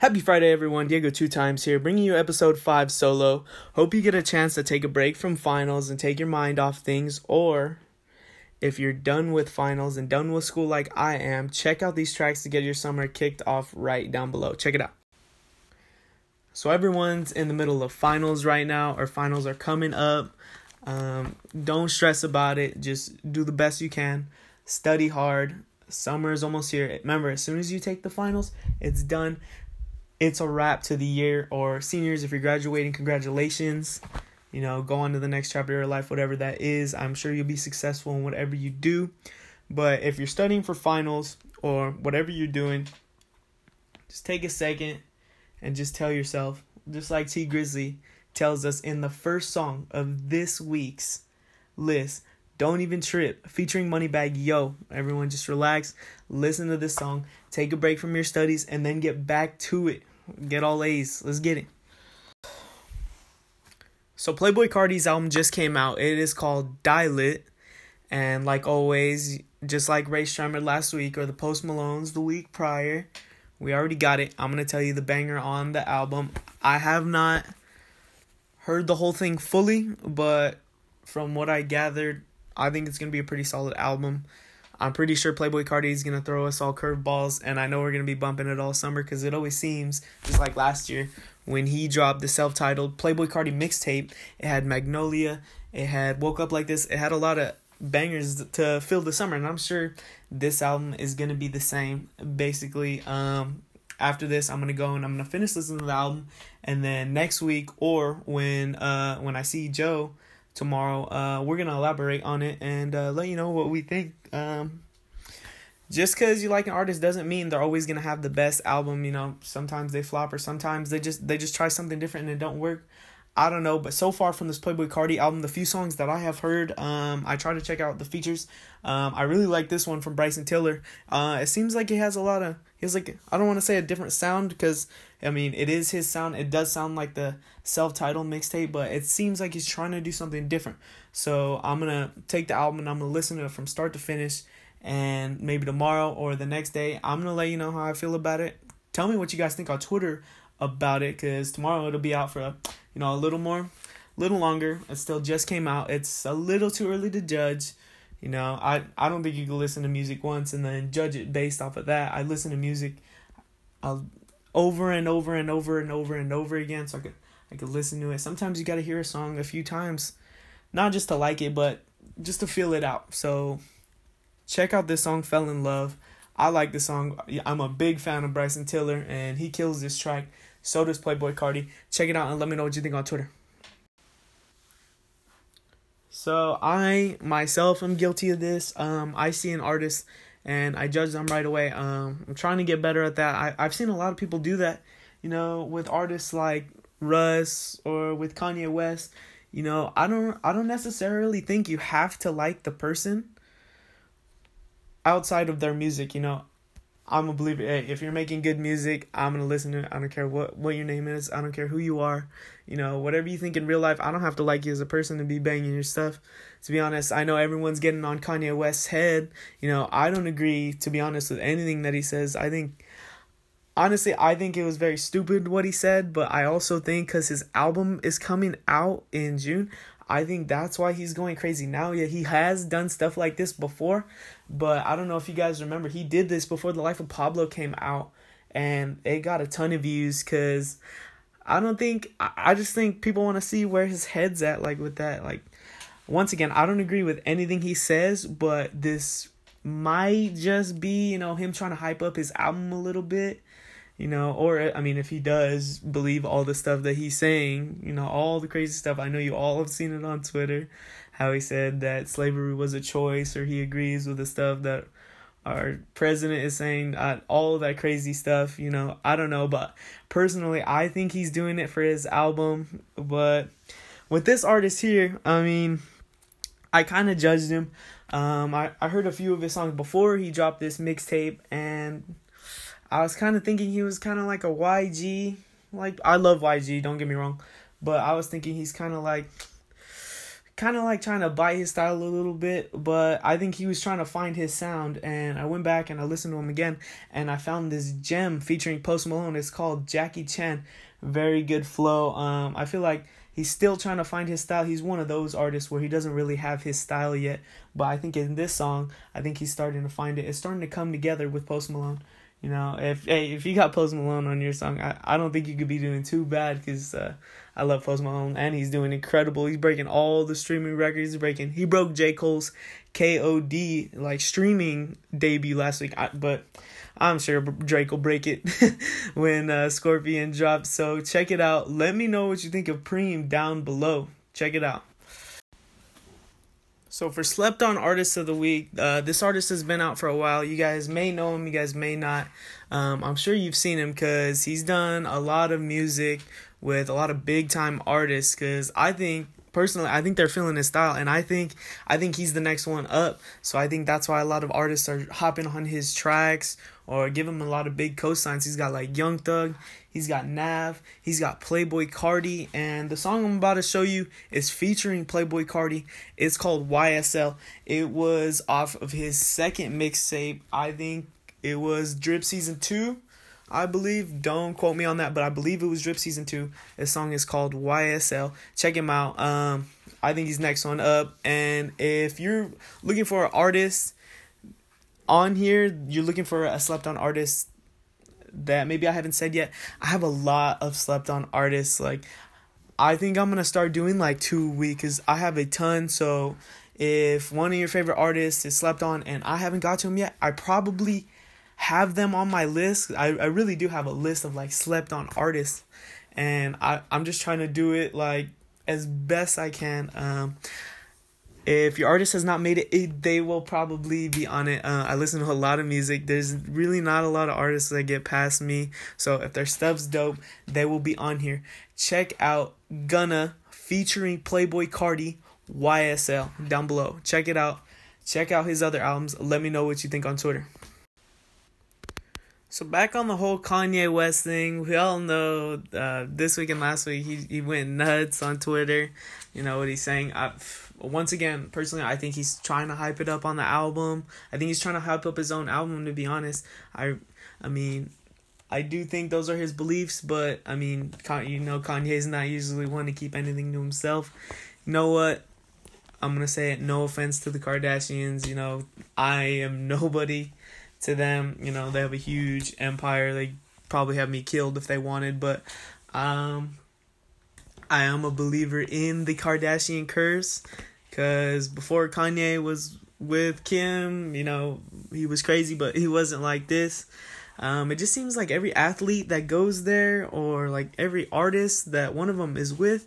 Happy Friday, everyone. Diego Two Times here, bringing you episode 5 solo. Hope you get a chance to take a break from finals and take your mind off things, or if you're done with finals and done with school like I am, check out these tracks to get your summer kicked off right down below. Check it out. So, everyone's in the middle of finals right now, or finals are coming up. Um, don't stress about it, just do the best you can, study hard. Summer is almost here. Remember, as soon as you take the finals, it's done it's a wrap to the year or seniors if you're graduating congratulations. You know go on to the next chapter of your life whatever that is. I'm sure you'll be successful in whatever you do. But if you're studying for finals or whatever you're doing just take a second and just tell yourself just like Tee Grizzley tells us in the first song of this week's list don't even trip featuring moneybagg yo everyone just relax listen to this song take a break from your studies and then get back to it Get all A's. Let's get it. So Playboi Carti's album just came out. It is called Die Lit. And like always, just like Rae Sremmurd last week or the Post Malones the week prior, we already got it. I'm gonna tell you the banger on the album. I have not heard the whole thing fully, but from what I gathered, I think it's gonna be a pretty solid album. I'm pretty sure Playboi Carti is gonna throw us all curveballs, and I know we're gonna be bumping it all summer because it always seems just like last year when he dropped the self-titled Playboi Carti mixtape. It had Magnolia, it had Woke Up Like This, it had a lot of bangers to fill the summer, and I'm sure this album is gonna be the same. Basically, um, after this, I'm gonna go and I'm gonna finish listening to the album, and then next week or when uh when I see Joe tomorrow. Uh, we're gonna elaborate on it and uh, let you know what we think. Um, just because you like an artist doesn't mean they're always gonna have the best album. You know, sometimes they flop or sometimes they just they just try something different and it don't work. I don't know, but so far from this Playboi Carti album, the few songs that I have heard, um, I try to check out the features. Um, I really like this one from Bryson Tiller. Uh, it seems like it has a lot of, he has like, I don't want to say a different sound because, I mean, it is his sound. It does sound like the self-titled mixtape, but it seems like he's trying to do something different. So I'm gonna take the album and I'm gonna listen to it from start to finish. And maybe tomorrow or the next day, I'm gonna let you know how I feel about it. Tell me what you guys think on Twitter about it because tomorrow it'll be out for a, you know a little more a little longer it still just came out it's a little too early to judge you know i i don't think you can listen to music once and then judge it based off of that. I listen to music I'll, over and over and over and over and over again so i could i could listen to it. Sometimes you got to hear a song a few times not just to like it but just to feel it out. So check out this song fell in love. I like the song. I'm a big fan of bryson tiller and he kills this track. So does Playboi Carti. Check it out and let me know what you think on Twitter. So I myself am guilty of this. Um, I see an artist and I judge them right away. Um, I'm trying to get better at that. I I've seen a lot of people do that. You know, with artists like Russ or with Kanye West. You know, I don't I don't necessarily think you have to like the person outside of their music. You know, I'm a believer. Hey, if you're making good music, I'm gonna listen to it. I don't care what what your name is. I don't care who you are. You know, whatever you think in real life. I don't have to like you as a person to be banging your stuff. To be honest, I know everyone's getting on Kanye West's head. You know, I don't agree. To be honest with anything that he says, I think. Honestly, I think it was very stupid what he said, but I also think because his album is coming out in June, I think that's why he's going crazy now. Yeah, he has done stuff like this before, but I don't know if you guys remember, he did this before The Life of Pablo came out, and it got a ton of views because I don't think, I just think people want to see where his head's at, like with that. Like, once again, I don't agree with anything he says, but this might just be, you know, him trying to hype up his album a little bit you know or i mean if he does believe all the stuff that he's saying you know all the crazy stuff. I know you all have seen it on twitter how he said that slavery was a choice or he agrees with the stuff that our president is saying uh, all that crazy stuff you know. I don't know but personally i think he's doing it for his album. But with this artist here i mean i kind of judged him. Um I, I heard a few of his songs before he dropped this mixtape and I was kind of thinking he was kind of like a YG. Like I love YG, don't get me wrong, but I was thinking he's kind of like kind of like trying to bite his style a little bit, but I think he was trying to find his sound. And I went back and I listened to him again, and I found this gem featuring Post Malone. It's called Jackie Chan. Very good flow. Um, I feel like he's still trying to find his style. He's one of those artists where he doesn't really have his style yet, but I think in this song, I think he's starting to find it. It's starting to come together with Post Malone. You know, if hey, if you got Post Malone on your song, I, I don't think you could be doing too bad because uh, I love Post Malone and he's doing incredible. He's breaking all the streaming records. Breaking. He broke J Cole's KOD like streaming debut last week, I, but I'm sure Drake will break it when uh, Scorpion drops. So check it out. Let me know what you think of Preme down below. Check it out. So for slept on artists of the week, uh, this artist has been out for a while. You guys may know him, you guys may not. Um, I'm sure you've seen him because he's done a lot of music with a lot of big time artists. Because I think personally, I think they're feeling his style, and I think I think he's the next one up. So I think that's why a lot of artists are hopping on his tracks or give him a lot of big cosigns. He's got like Young Thug, he's got Nav, he's got playboi carti and the song I'm about to show you is featuring playboi carti It's called YSL. It was off of his second mixtape. I think it was Drip Season 2. I believe, don't quote me on that, but I believe it was Drip Season 2. His song is called YSL. Check him out. Um, I think he's next one up. And if you're looking for an artist on here, you're looking for a slept on artist that maybe I haven't said yet. I have a lot of slept on artists. Like, I think I'm gonna start doing like two a week Because I have a ton. So, if one of your favorite artists is slept on and I haven't got to him yet, I probably have them on my list. I, I really do have a list of like slept on artists, and I I'm just trying to do it like as best I can. Um, if your artist has not made it, they will probably be on it. Uh, I listen to a lot of music. There's really not a lot of artists that get past me. So if their stuff's dope, they will be on here. Check out Gunna featuring Playboi Carti YSL down below. Check it out. Check out his other albums. Let me know what you think on Twitter. So back on the whole Kanye West thing, we all know uh, this week and last week he he went nuts on Twitter. You know what he's saying. I, once again, personally, I think he's trying to hype it up on the album. I think he's trying to hype up his own album. To be honest, I I mean, I do think those are his beliefs, but I mean, you know, Kanye's not usually one to keep anything to himself. You know what? I'm gonna say it. No offense to the Kardashians. You know, I am nobody to them. You know, they have a huge empire. They probably have me killed if they wanted, but um I am a believer in the Kardashian curse cuz before Kanye was with Kim, you know, he was crazy, but he wasn't like this. Um, it just seems like every athlete that goes there, or like every artist that one of them is with,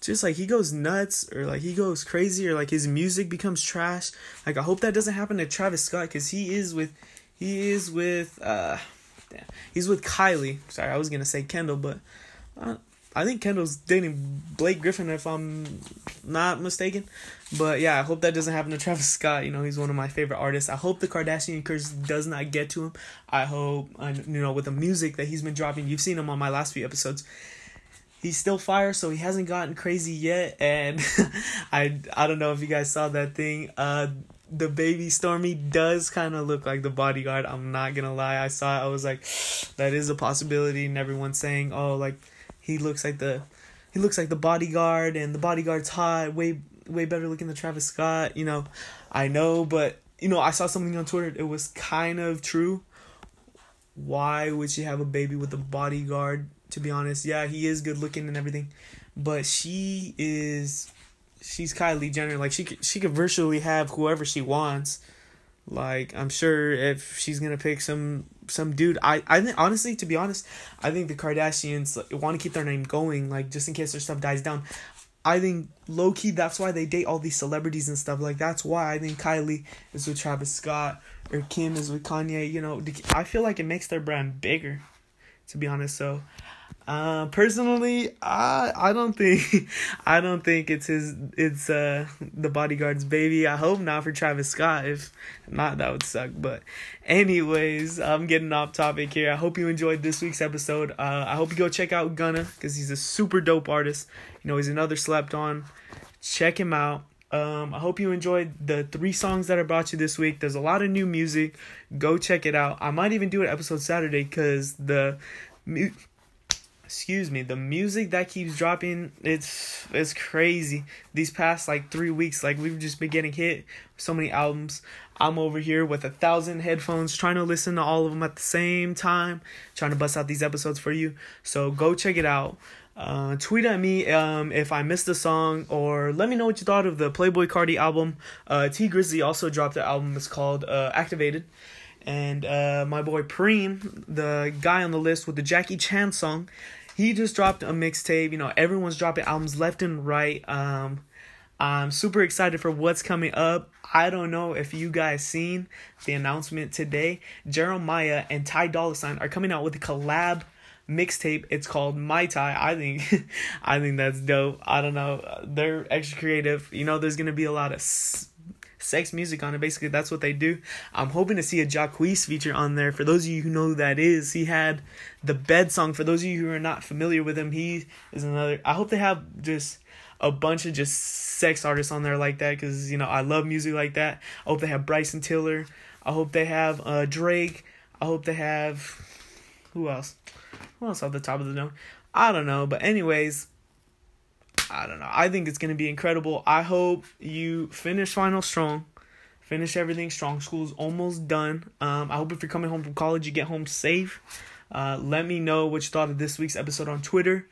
just like he goes nuts, or like he goes crazy, or like his music becomes trash. Like I hope that doesn't happen to Travis Scott, because he is with he is with uh, damn, he's with Kylie. Sorry, I was gonna say Kendall, but uh, I think Kendall's dating Blake Griffin if I'm not mistaken. But yeah, I hope that doesn't happen to Travis Scott. You know, he's one of my favorite artists. I hope the Kardashian curse does not get to him. I hope, you know, with the music that he's been dropping, you've seen him on my last few episodes. He's still fire, so he hasn't gotten crazy yet. And I, I don't know if you guys saw that thing. Uh, the baby Stormi does kind of look like the bodyguard. I'm not gonna lie. I saw it. I was like, that is a possibility. And everyone's saying, oh, like he looks like the he looks like the bodyguard, and the bodyguard's hot, way way better looking than Travis Scott. You know, I know, but you know, I saw something on Twitter. It was kind of true. Why would she have a baby with a bodyguard? To be honest, yeah, he is good looking and everything, but she is she's Kylie Jenner. Like she could, she could virtually have whoever she wants. Like I'm sure if she's gonna pick some some dude, I I think honestly to be honest, I think the Kardashians want to keep their name going, like just in case their stuff dies down. I think low key that's why they date all these celebrities and stuff. Like that's why I think Kylie is with Travis Scott or Kim is with Kanye. You know, I feel like it makes their brand bigger. To be honest, so uh, personally, I I don't think I don't think it's his it's uh the bodyguard's baby. I hope not for Travis Scott. If not, that would suck. But anyways, I'm getting off topic here. I hope you enjoyed this week's episode. Uh, I hope you go check out Gunna because he's a super dope artist. You know, he's another slept on. check him out. Um, I hope you enjoyed the three songs that I brought you this week. There's a lot of new music. Go check it out. I might even do an episode Saturday because the mu- excuse me the music that keeps dropping it's it's crazy these past like three weeks like we've just been getting hit so many albums i'm over here with a thousand headphones trying to listen to all of them at the same time trying to bust out these episodes for you so go check it out uh, tweet at me um, if I missed a song or let me know what you thought of the Playboi Carti album. Uh, Tee Grizzley also dropped an album. It's called uh, Activated. And uh, my boy Preme, the guy on the list with the Jackie Chan song, he just dropped a mixtape. You know, everyone's dropping albums left and right. Um, I'm super excited for what's coming up. I don't know if you guys seen the announcement today. Jeremih and Ty Dolla Sign are coming out with a collab mixtape. It's called MihTy. I think, I think that's dope. I don't know. They're extra creative. You know, there's gonna be a lot of sex music on it. Basically, that's what they do. I'm hoping to see a Jacquees feature on there. For those of you who know who that is, he had the bed song. For those of you who are not familiar with him, he is another. I hope they have just a bunch of just sex artists on there like that because you know I love music like that. I hope they have Bryson Tiller. I hope they have uh Drake. I hope they have who else? Who else off the top of the dome? I don't know, but anyways, I don't know. I think it's to be incredible. I hope you finish final strong. Finish everything strong. School's almost done. Um, I hope if you're coming home from college, you get home safe. Uh, let me know what you thought of this week's episode on Twitter.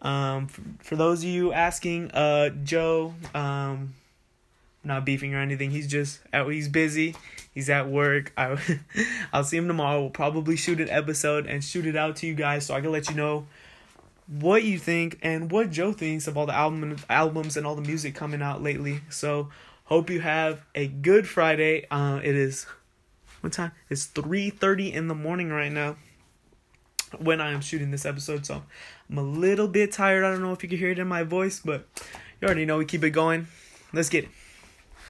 Um, for, for those of you asking, uh, Joe, um, not beefing or anything. He's just out. He's busy. He's at work. I, I'll see him tomorrow. We'll probably shoot an episode and shoot it out to you guys so I can let you know what you think and what Joe thinks of all the album albums and all the music coming out lately. So hope you have a good Friday. Uh, it is what time? It's three thirty in the morning right now when I am shooting this episode. So I'm a little bit tired. I don't know if you can hear it in my voice, but you already know we keep it going. Let's get it.